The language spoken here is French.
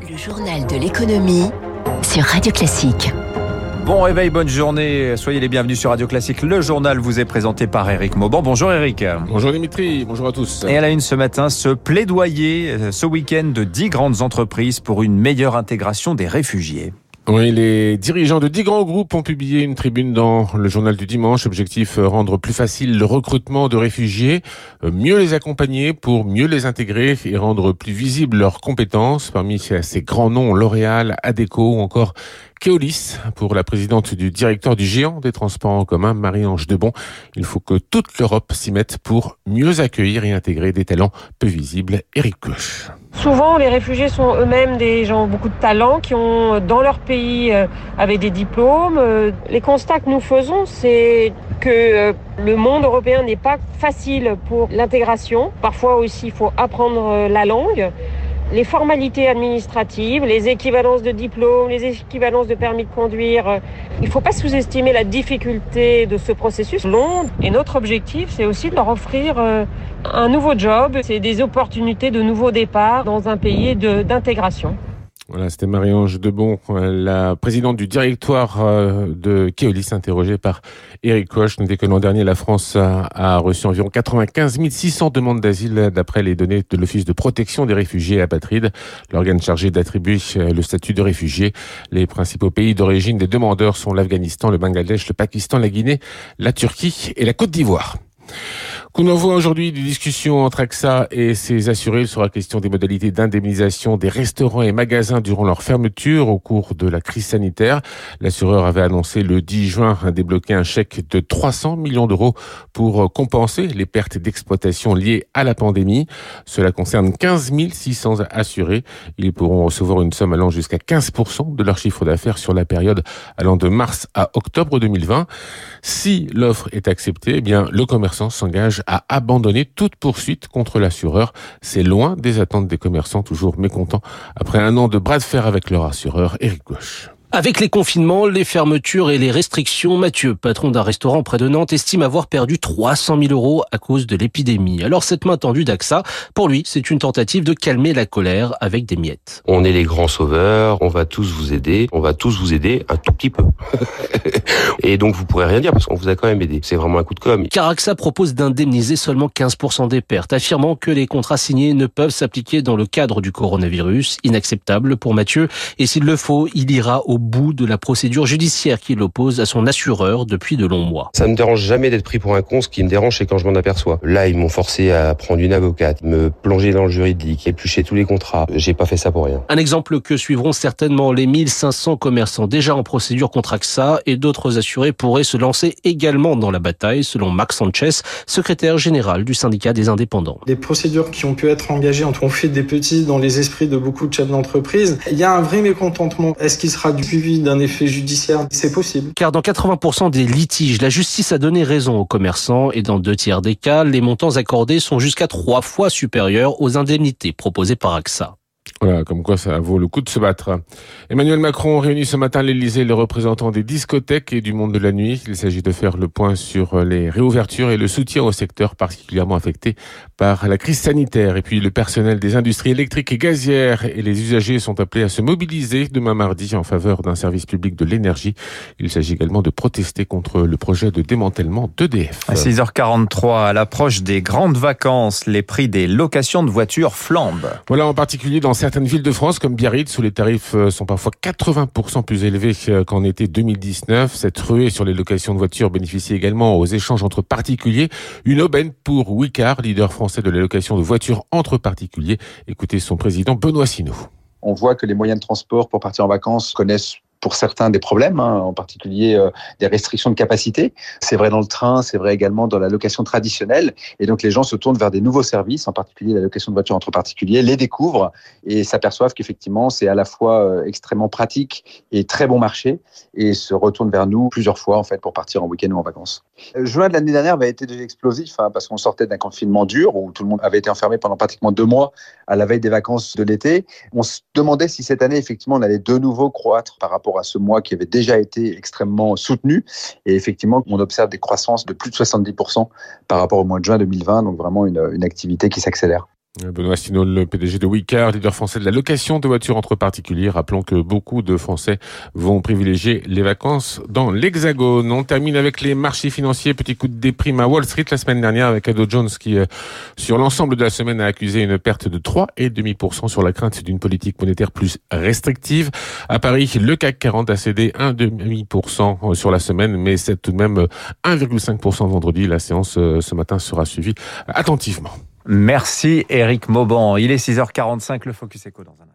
Le journal de l'économie sur Radio Classique. Bon réveil, bonne journée. Soyez les bienvenus sur Radio Classique. Le journal vous est présenté par Eric Mauban. Bonjour Eric. Bonjour Dimitri, bonjour à tous. Et à la une ce matin, ce plaidoyer ce week-end de 10 grandes entreprises pour une meilleure intégration des réfugiés. Oui, les dirigeants de dix grands groupes ont publié une tribune dans le journal du dimanche. Objectif, euh, rendre plus facile le recrutement de réfugiés, euh, mieux les accompagner pour mieux les intégrer et rendre plus visibles leurs compétences. Parmi ces grands noms, L'Oréal, Adeco ou encore Keolis, pour la présidente du directeur du géant des transports en commun, Marie-Ange Debon. Il faut que toute l'Europe s'y mette pour mieux accueillir et intégrer des talents peu visibles. Eric Cloche. Souvent, les réfugiés sont eux-mêmes des gens beaucoup de talent qui ont dans leur pays euh, avec des diplômes. Euh, les constats que nous faisons, c'est que euh, le monde européen n'est pas facile pour l'intégration. Parfois aussi, il faut apprendre la langue les formalités administratives, les équivalences de diplômes, les équivalences de permis de conduire. Il ne faut pas sous-estimer la difficulté de ce processus long. Et notre objectif, c'est aussi de leur offrir euh, un nouveau job, c'est des opportunités de nouveau départ dans un pays d'intégration. Voilà, c'était Marie-Ange Debon, la présidente du directoire euh, de Keolis, interrogée par Eric Koch. Notez que l'an dernier, la France a reçu environ 95 600 demandes d'asile d'après les données de l'Office de protection des réfugiés et apatrides, l'organe chargé d'attribuer euh, le statut de réfugié. Les principaux pays d'origine des demandeurs sont l'Afghanistan, le Bangladesh, le Pakistan, la Guinée, la Turquie et la Côte d'Ivoire. Qu'on envoie aujourd'hui des discussions entre AXA et ses assurés. Il sera question des modalités d'indemnisation des restaurants et magasins durant leur fermeture au cours de la crise sanitaire. L'assureur avait annoncé le 10 juin débloquer un chèque de 300 millions d'euros pour compenser les pertes d'exploitation liées à la pandémie. Cela concerne 15 600 assurés. Ils pourront recevoir une somme allant jusqu'à 15% de leur chiffre d'affaires sur la période allant de mars à octobre 2020. Si l'offre est acceptée, eh bien, le commerçant s'engage à abandonner toute poursuite contre l'assureur. C'est loin des attentes des commerçants, toujours mécontents après un an de bras de fer avec leur assureur, Eric Gauche. Avec les confinements, les fermetures et les restrictions, Mathieu, patron d'un restaurant près de Nantes, estime avoir perdu 300 000 euros à cause de l'épidémie. Alors cette main tendue d'AXA, pour lui, c'est une tentative de calmer la colère avec des miettes. On est les grands sauveurs, on va tous vous aider, on va tous vous aider un tout petit peu. et donc vous pourrez rien dire parce qu'on vous a quand même aidé. C'est vraiment un coup de com. Car AXA propose d'indemniser seulement 15% des pertes, affirmant que les contrats signés ne peuvent s'appliquer dans le cadre du coronavirus. Inacceptable pour Mathieu. Et s'il le faut, il ira au bout de la procédure judiciaire qui l'oppose à son assureur depuis de longs mois. Ça ne me dérange jamais d'être pris pour un con, ce qui me dérange c'est quand je m'en aperçois. Là, ils m'ont forcé à prendre une avocate, me plonger dans le juridique, éplucher tous les contrats. J'ai pas fait ça pour rien. Un exemple que suivront certainement les 1500 commerçants déjà en procédure contre AXA et d'autres assurés pourraient se lancer également dans la bataille, selon Max Sanchez, secrétaire général du syndicat des indépendants. Les procédures qui ont pu être engagées ont fait des petits dans les esprits de beaucoup de chefs d'entreprise. Il y a un vrai mécontentement. Est-ce qu'il sera du d'un effet judiciaire, c'est possible. Car dans 80% des litiges, la justice a donné raison aux commerçants et dans deux tiers des cas, les montants accordés sont jusqu'à trois fois supérieurs aux indemnités proposées par AXA. Voilà, comme quoi ça vaut le coup de se battre. Emmanuel Macron réunit ce matin l'Elysée les représentants des discothèques et du monde de la nuit. Il s'agit de faire le point sur les réouvertures et le soutien au secteur particulièrement affecté par la crise sanitaire. Et puis le personnel des industries électriques et gazières et les usagers sont appelés à se mobiliser demain mardi en faveur d'un service public de l'énergie. Il s'agit également de protester contre le projet de démantèlement d'EDF. À 6h43, à l'approche des grandes vacances, les prix des locations de voitures flambent. Voilà en particulier dans certaines villes de France comme Biarritz où les tarifs euh, sont parfois 80% plus élevés qu'en été 2019. Cette ruée sur les locations de voitures bénéficie également aux échanges entre particuliers. Une aubaine pour Wicard, leader français de la location de voitures entre particuliers. Écoutez son président Benoît Sinaud. On voit que les moyens de transport pour partir en vacances connaissent pour certains des problèmes, hein, en particulier euh, des restrictions de capacité. C'est vrai dans le train, c'est vrai également dans la location traditionnelle. Et donc les gens se tournent vers des nouveaux services, en particulier la location de voitures entre particuliers, les découvrent et s'aperçoivent qu'effectivement c'est à la fois euh, extrêmement pratique et très bon marché et se retournent vers nous plusieurs fois en fait pour partir en week-end ou en vacances. Euh, juin de l'année dernière avait été explosif hein, parce qu'on sortait d'un confinement dur où tout le monde avait été enfermé pendant pratiquement deux mois à la veille des vacances de l'été. On se demandait si cette année effectivement on allait de nouveau croître par rapport à ce mois qui avait déjà été extrêmement soutenu. Et effectivement, on observe des croissances de plus de 70% par rapport au mois de juin 2020, donc vraiment une, activité qui s'accélère. Benoît Sino, le PDG de Wicar, leader français de la location de voitures entre particuliers. Rappelons que beaucoup de Français vont privilégier les vacances dans l'Hexagone. On termine avec les marchés financiers. Petit coup de déprime à Wall Street la semaine dernière avec Ado Jones qui, euh, sur l'ensemble de la semaine, a accusé une perte de 3,5% sur la crainte d'une politique monétaire plus restrictive. À Paris, le CAC 40 a cédé 1,5% sur la semaine, mais c'est tout de même 1,5% vendredi. La séance euh, ce matin sera suivie attentivement. Merci Eric Mauban. Il est 6h45, le Focus Echo dans un